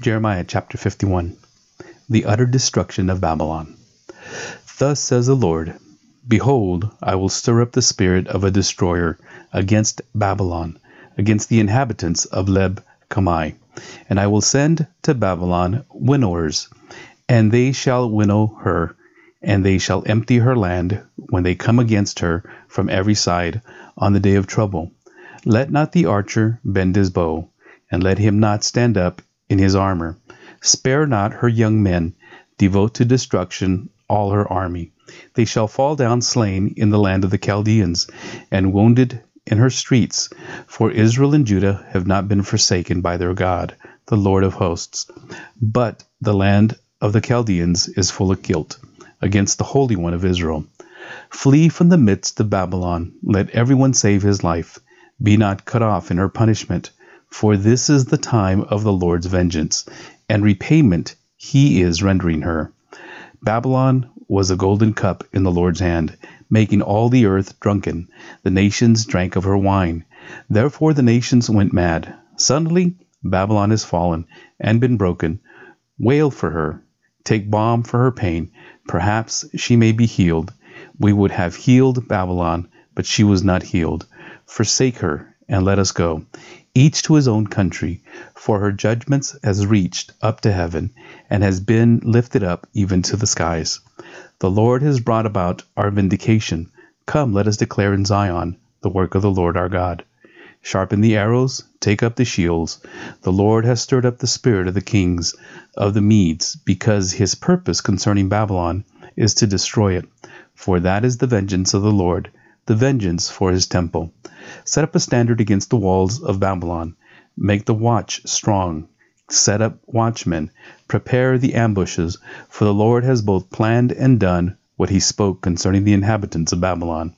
Jeremiah chapter 51 The utter destruction of Babylon. Thus says the Lord Behold, I will stir up the spirit of a destroyer against Babylon, against the inhabitants of Leb Kamai, and I will send to Babylon winnowers, and they shall winnow her, and they shall empty her land when they come against her from every side on the day of trouble. Let not the archer bend his bow, and let him not stand up in his armor. Spare not her young men, devote to destruction all her army. They shall fall down slain in the land of the Chaldeans, and wounded in her streets. For Israel and Judah have not been forsaken by their God, the Lord of hosts. But the land of the Chaldeans is full of guilt against the Holy One of Israel. Flee from the midst of Babylon. Let everyone save his life. Be not cut off in her punishment for this is the time of the Lord's vengeance, and repayment he is rendering her. Babylon was a golden cup in the Lord's hand, making all the earth drunken. The nations drank of her wine. Therefore the nations went mad. Suddenly Babylon has fallen and been broken. Wail for her. Take balm for her pain. Perhaps she may be healed. We would have healed Babylon, but she was not healed. Forsake her and let us go each to his own country, for her judgments has reached up to heaven, and has been lifted up even to the skies. The Lord has brought about our vindication. Come, let us declare in Zion the work of the Lord our God. Sharpen the arrows, take up the shields. The Lord has stirred up the spirit of the kings of the Medes, because his purpose concerning Babylon is to destroy it. For that is the vengeance of the Lord, the vengeance for his temple. Set up a standard against the walls of Babylon. Make the watch strong. Set up watchmen. Prepare the ambushes, for the Lord has both planned and done what he spoke concerning the inhabitants of Babylon.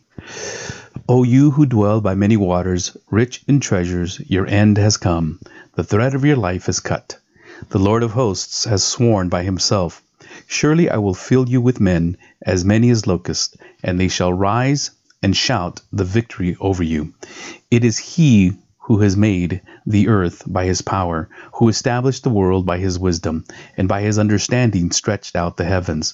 O you who dwell by many waters, rich in treasures, your end has come. The thread of your life is cut. The Lord of hosts has sworn by himself Surely I will fill you with men, as many as locusts, and they shall rise and shout the victory over you. It is He who has made the earth by his power, who established the world by his wisdom, and by his understanding stretched out the heavens.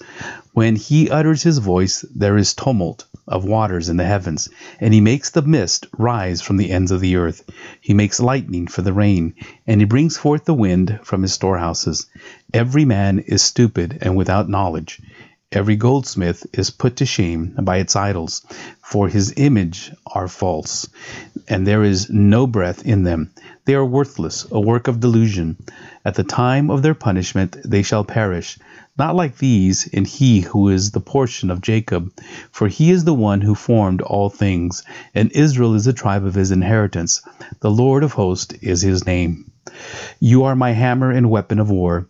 When he utters his voice, there is tumult of waters in the heavens, and he makes the mist rise from the ends of the earth. He makes lightning for the rain, and he brings forth the wind from his storehouses. Every man is stupid and without knowledge. Every goldsmith is put to shame by its idols, for his image are false, and there is no breath in them. They are worthless, a work of delusion. At the time of their punishment they shall perish, not like these in he who is the portion of Jacob, for he is the one who formed all things, and Israel is the tribe of his inheritance. The Lord of hosts is his name. You are my hammer and weapon of war.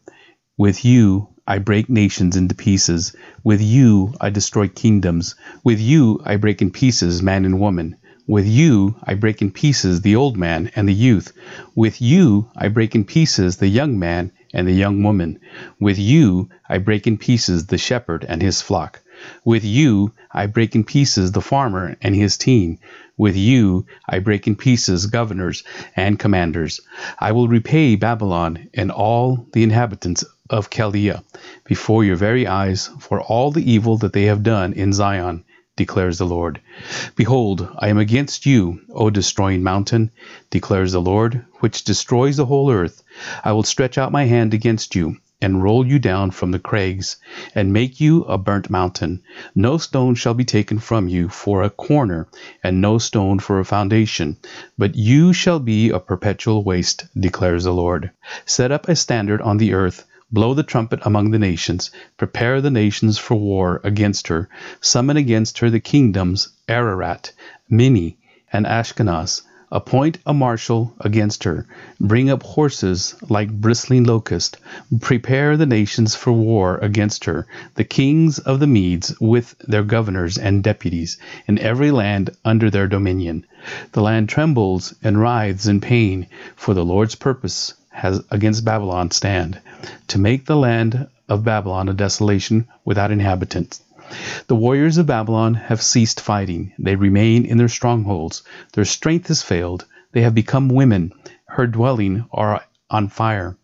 With you I break nations into pieces. With you I destroy kingdoms. With you I break in pieces man and woman. With you I break in pieces the old man and the youth. With you I break in pieces the young man and the young woman. With you I break in pieces the shepherd and his flock. With you I break in pieces the farmer and his team. With you I break in pieces governors and commanders. I will repay Babylon and all the inhabitants of Chaldea before your very eyes for all the evil that they have done in Zion, declares the Lord. Behold, I am against you, O destroying mountain, declares the Lord, which destroys the whole earth. I will stretch out my hand against you and roll you down from the crags, and make you a burnt mountain. No stone shall be taken from you for a corner, and no stone for a foundation, but you shall be a perpetual waste, declares the Lord. Set up a standard on the earth Blow the trumpet among the nations, prepare the nations for war against her, summon against her the kingdoms Ararat, Minni, and Ashkenaz. Appoint a marshal against her. Bring up horses like bristling locust. Prepare the nations for war against her, the kings of the Medes with their governors and deputies, in every land under their dominion. The land trembles and writhes in pain, for the Lord's purpose has against Babylon stand, to make the land of Babylon a desolation without inhabitants. The warriors of Babylon have ceased fighting. They remain in their strongholds. Their strength has failed. They have become women. Her dwelling are on fire.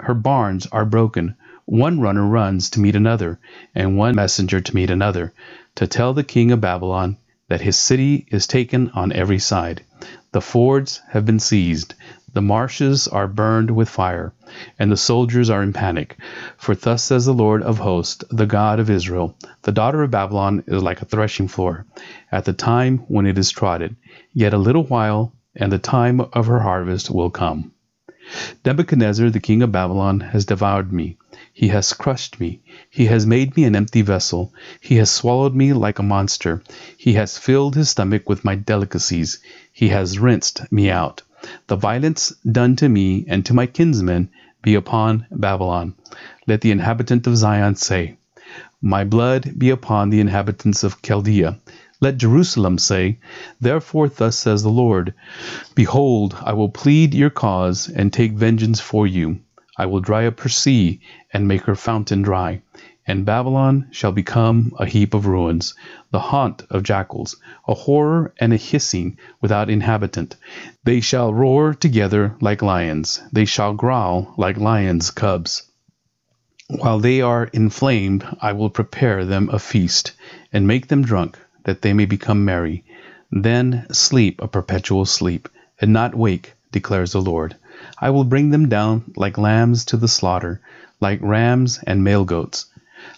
Her barns are broken. One runner runs to meet another, and one messenger to meet another, to tell the king of Babylon that his city is taken on every side. The fords have been seized, the marshes are burned with fire, and the soldiers are in panic. For thus says the Lord of hosts, the God of Israel The daughter of Babylon is like a threshing floor, at the time when it is trodden. Yet a little while, and the time of her harvest will come. Nebuchadnezzar, the king of Babylon, has devoured me. He has crushed me. He has made me an empty vessel. He has swallowed me like a monster. He has filled his stomach with my delicacies. He has rinsed me out. The violence done to me and to my kinsmen be upon Babylon. Let the inhabitant of Zion say, My blood be upon the inhabitants of Chaldea. Let Jerusalem say, Therefore thus says the Lord, Behold, I will plead your cause and take vengeance for you. I will dry up her sea and make her fountain dry and Babylon shall become a heap of ruins, the haunt of jackals, a horror and a hissing without inhabitant. They shall roar together like lions, they shall growl like lions' cubs. While they are inflamed, I will prepare them a feast, and make them drunk, that they may become merry. Then sleep a perpetual sleep, and not wake, declares the Lord. I will bring them down like lambs to the slaughter, like rams and male goats.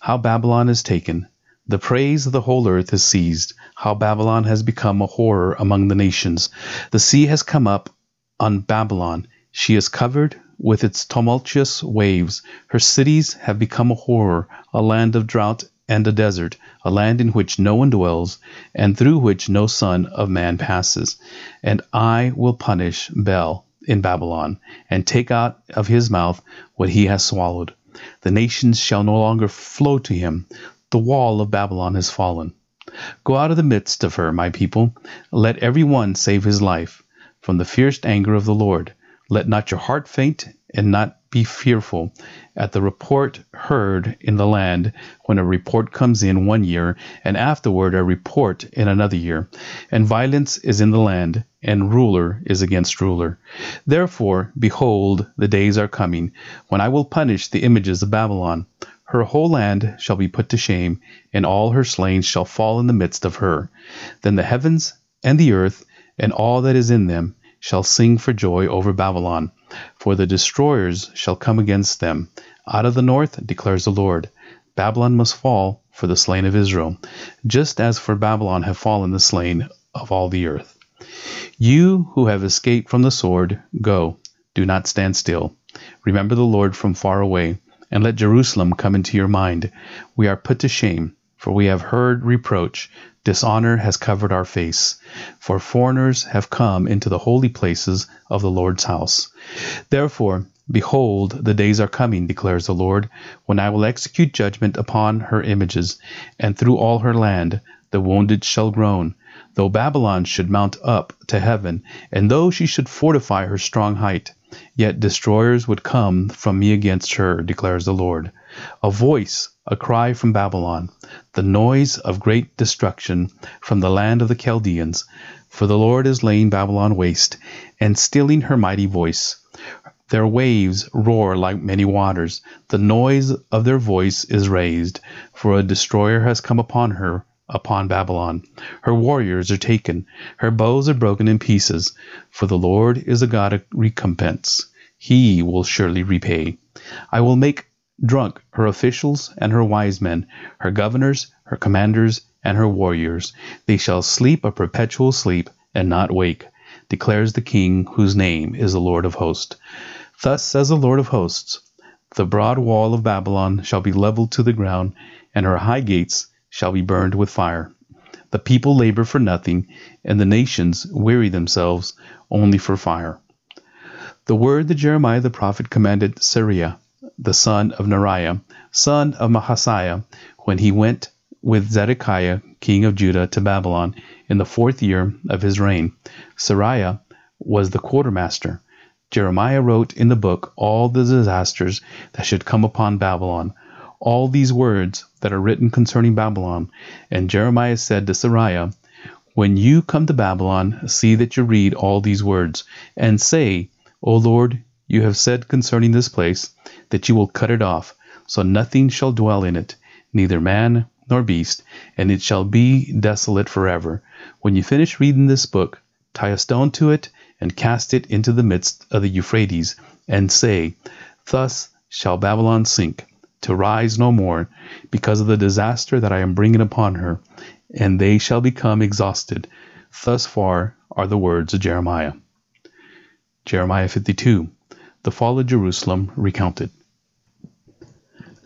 How Babylon is taken. The praise of the whole earth is seized. How Babylon has become a horror among the nations. The sea has come up on Babylon. She is covered with its tumultuous waves. Her cities have become a horror, a land of drought and a desert, a land in which no one dwells, and through which no son of man passes. And I will punish Bel in Babylon, and take out of his mouth what he has swallowed. The nations shall no longer flow to him. The wall of Babylon has fallen. Go out of the midst of her, my people. Let every one save his life from the fierce anger of the Lord. Let not your heart faint, and not be fearful at the report heard in the land, when a report comes in one year, and afterward a report in another year. And violence is in the land, and ruler is against ruler. Therefore, behold, the days are coming, when I will punish the images of Babylon. Her whole land shall be put to shame, and all her slain shall fall in the midst of her. Then the heavens and the earth and all that is in them shall sing for joy over Babylon, for the destroyers shall come against them. Out of the north, declares the Lord, Babylon must fall for the slain of Israel, just as for Babylon have fallen the slain of all the earth. You who have escaped from the sword, go, do not stand still. Remember the Lord from far away, and let Jerusalem come into your mind. We are put to shame, for we have heard reproach. Dishonor has covered our face, for foreigners have come into the holy places of the Lord's house. Therefore, behold, the days are coming, declares the Lord, when I will execute judgment upon her images, and through all her land the wounded shall groan. Though Babylon should mount up to heaven, and though she should fortify her strong height, yet destroyers would come from me against her, declares the Lord. A voice, a cry from Babylon, the noise of great destruction from the land of the Chaldeans. For the Lord is laying Babylon waste, and stilling her mighty voice. Their waves roar like many waters. The noise of their voice is raised, for a destroyer has come upon her, upon Babylon. Her warriors are taken, her bows are broken in pieces, for the Lord is a God of recompense. He will surely repay. I will make drunk her officials and her wise men, her governors, her commanders, and her warriors. They shall sleep a perpetual sleep and not wake, declares the King whose name is the Lord of hosts. Thus says the Lord of hosts The broad wall of Babylon shall be leveled to the ground, and her high gates shall be burned with fire. The people labor for nothing, and the nations weary themselves only for fire. The word that Jeremiah the prophet commanded Seraiah the son of Neriah, son of Mahaseiah, when he went with Zedekiah, king of Judah, to Babylon in the fourth year of his reign. Seraiah was the quartermaster. Jeremiah wrote in the book all the disasters that should come upon Babylon, all these words that are written concerning Babylon. And Jeremiah said to Seraiah, When you come to Babylon, see that you read all these words, and say, O Lord, You have said concerning this place that you will cut it off, so nothing shall dwell in it, neither man nor beast, and it shall be desolate forever. When you finish reading this book, tie a stone to it and cast it into the midst of the Euphrates, and say, Thus shall Babylon sink, to rise no more, because of the disaster that I am bringing upon her, and they shall become exhausted. Thus far are the words of Jeremiah. Jeremiah 52 The fall of Jerusalem recounted.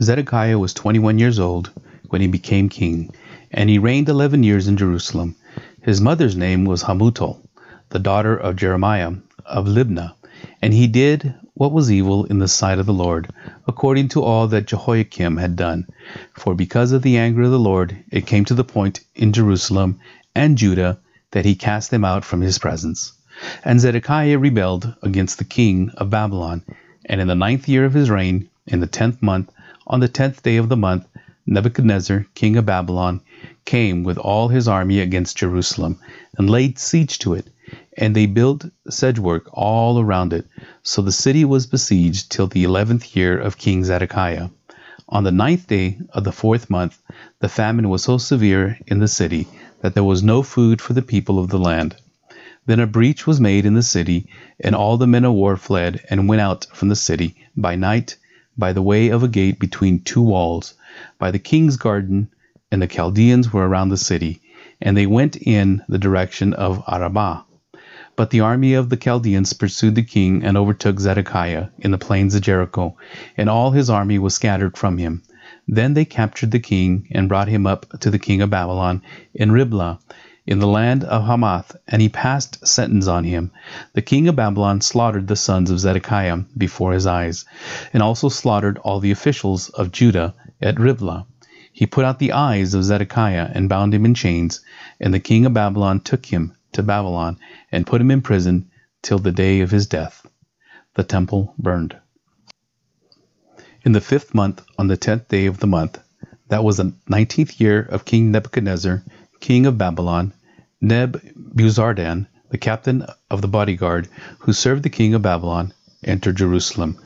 Zedekiah was 21 years old when he became king, and he reigned 11 years in Jerusalem. His mother's name was Hamutal the daughter of Jeremiah of Libnah, and he did what was evil in the sight of the Lord, according to all that Jehoiakim had done. For because of the anger of the Lord, it came to the point in Jerusalem and Judah that he cast them out from his presence. And Zedekiah rebelled against the king of Babylon. And in the ninth year of his reign, in the tenth month, on the tenth day of the month, Nebuchadnezzar, king of Babylon, came with all his army against Jerusalem, and laid siege to it and they built siegework all around it. So the city was besieged till the eleventh year of King Zedekiah. On the ninth day of the fourth month, the famine was so severe in the city that there was no food for the people of the land. Then a breach was made in the city, and all the men of war fled and went out from the city by night by the way of a gate between two walls, by the king's garden, and the Chaldeans were around the city, and they went in the direction of Arabah. But the army of the Chaldeans pursued the king and overtook Zedekiah in the plains of Jericho, and all his army was scattered from him. Then they captured the king and brought him up to the king of Babylon in Riblah, in the land of Hamath, and he passed sentence on him. The king of Babylon slaughtered the sons of Zedekiah before his eyes, and also slaughtered all the officials of Judah at Riblah. He put out the eyes of Zedekiah and bound him in chains, and the king of Babylon took him to Babylon and put him in prison till the day of his death. The temple burned. In the fifth month, on the tenth day of the month, that was the nineteenth year of King Nebuchadnezzar, king of Babylon, Nebuzaradan, the captain of the bodyguard, who served the king of Babylon, entered Jerusalem.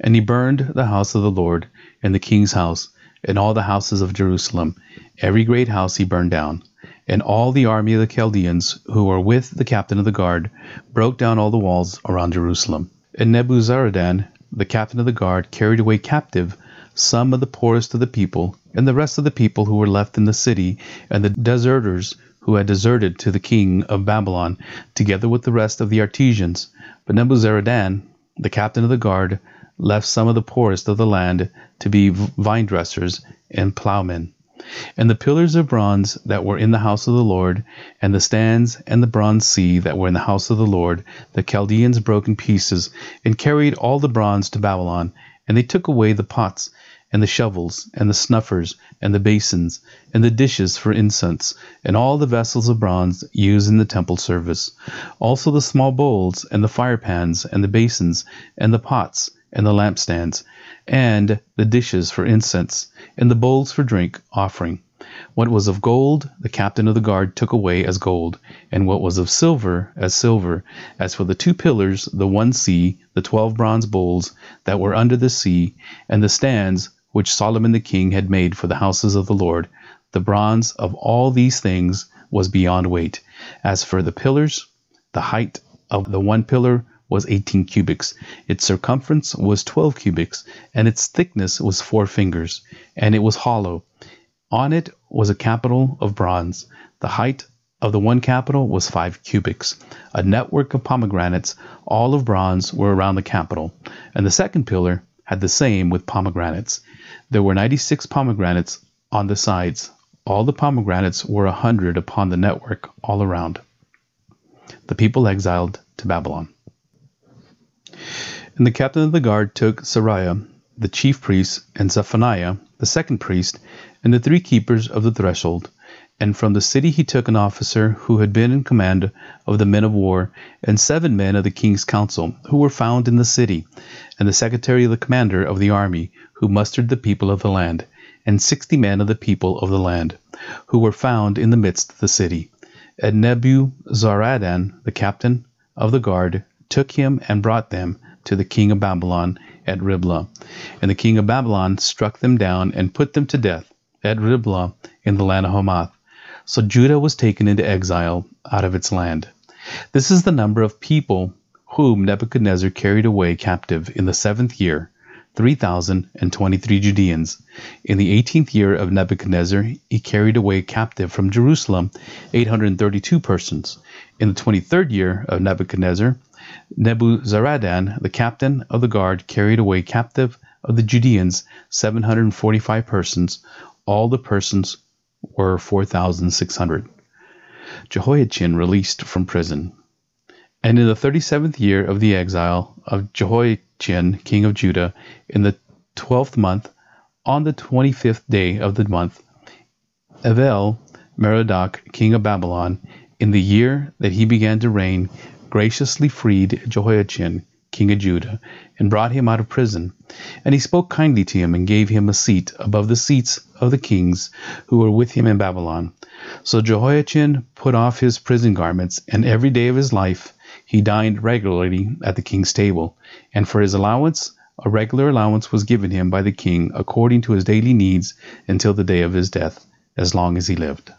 And he burned the house of the Lord, and the king's house, and all the houses of Jerusalem. Every great house he burned down. And all the army of the Chaldeans, who were with the captain of the guard, broke down all the walls around Jerusalem. And Nebuzaradan, the captain of the guard, carried away captive some of the poorest of the people, and the rest of the people who were left in the city, and the deserters who had deserted to the king of Babylon, together with the rest of the artisans. But Nebuzaradan, the captain of the guard, left some of the poorest of the land to be vine dressers and plowmen. And the pillars of bronze that were in the house of the Lord, and the stands and the bronze sea that were in the house of the Lord, the Chaldeans broke in pieces, and carried all the bronze to Babylon. And they took away the pots, and the shovels, and the snuffers, and the basins, and the dishes for incense, and all the vessels of bronze used in the temple service. Also the small bowls, and the fire pans, and the basins, and the pots, and the lampstands, and the dishes for incense, and the bowls for drink offering. What was of gold, the captain of the guard took away as gold, and what was of silver, as silver. As for the two pillars, the one sea, the twelve bronze bowls that were under the sea, and the stands which Solomon the king had made for the houses of the Lord, the bronze of all these things was beyond weight. As for the pillars, the height of the one pillar was 18 cubits, its circumference was 12 cubits, and its thickness was four fingers, and it was hollow. On it was a capital of bronze. The height of the one capital was five cubits. A network of pomegranates, all of bronze, were around the capital, and the second pillar had the same with pomegranates. There were ninety six pomegranates on the sides. All the pomegranates were a hundred upon the network all around. The people exiled to Babylon. And the captain of the guard took Seraiah, the chief priest, and Zephaniah, the second priest, and the three keepers of the threshold. And from the city he took an officer who had been in command of the men of war, and seven men of the king's council, who were found in the city, and the secretary of the commander of the army, who mustered the people of the land, and sixty men of the people of the land, who were found in the midst of the city. And Nebuzaradan, the captain of the guard, took him and brought them to the king of Babylon at Riblah. And the king of Babylon struck them down and put them to death at Riblah in the land of Hamath. So Judah was taken into exile out of its land. This is the number of people whom Nebuchadnezzar carried away captive in the seventh year, 3,023 Judeans. In the eighteenth year of Nebuchadnezzar, he carried away captive from Jerusalem 832 persons. In the twenty-third year of Nebuchadnezzar, Nebuzaradan, the captain of the guard, carried away captive of the Judeans 745 persons. All the persons were 4,600. Jehoiachin released from prison. And in the thirty seventh year of the exile of Jehoiachin, king of Judah, in the twelfth month, on the twenty fifth day of the month, Evil Merodach, king of Babylon, in the year that he began to reign, graciously freed Jehoiachin, king of Judah, and brought him out of prison. And he spoke kindly to him, and gave him a seat above the seats of the kings who were with him in Babylon. So Jehoiachin put off his prison garments, and every day of his life he dined regularly at the king's table. And for his allowance, a regular allowance was given him by the king according to his daily needs until the day of his death, as long as he lived.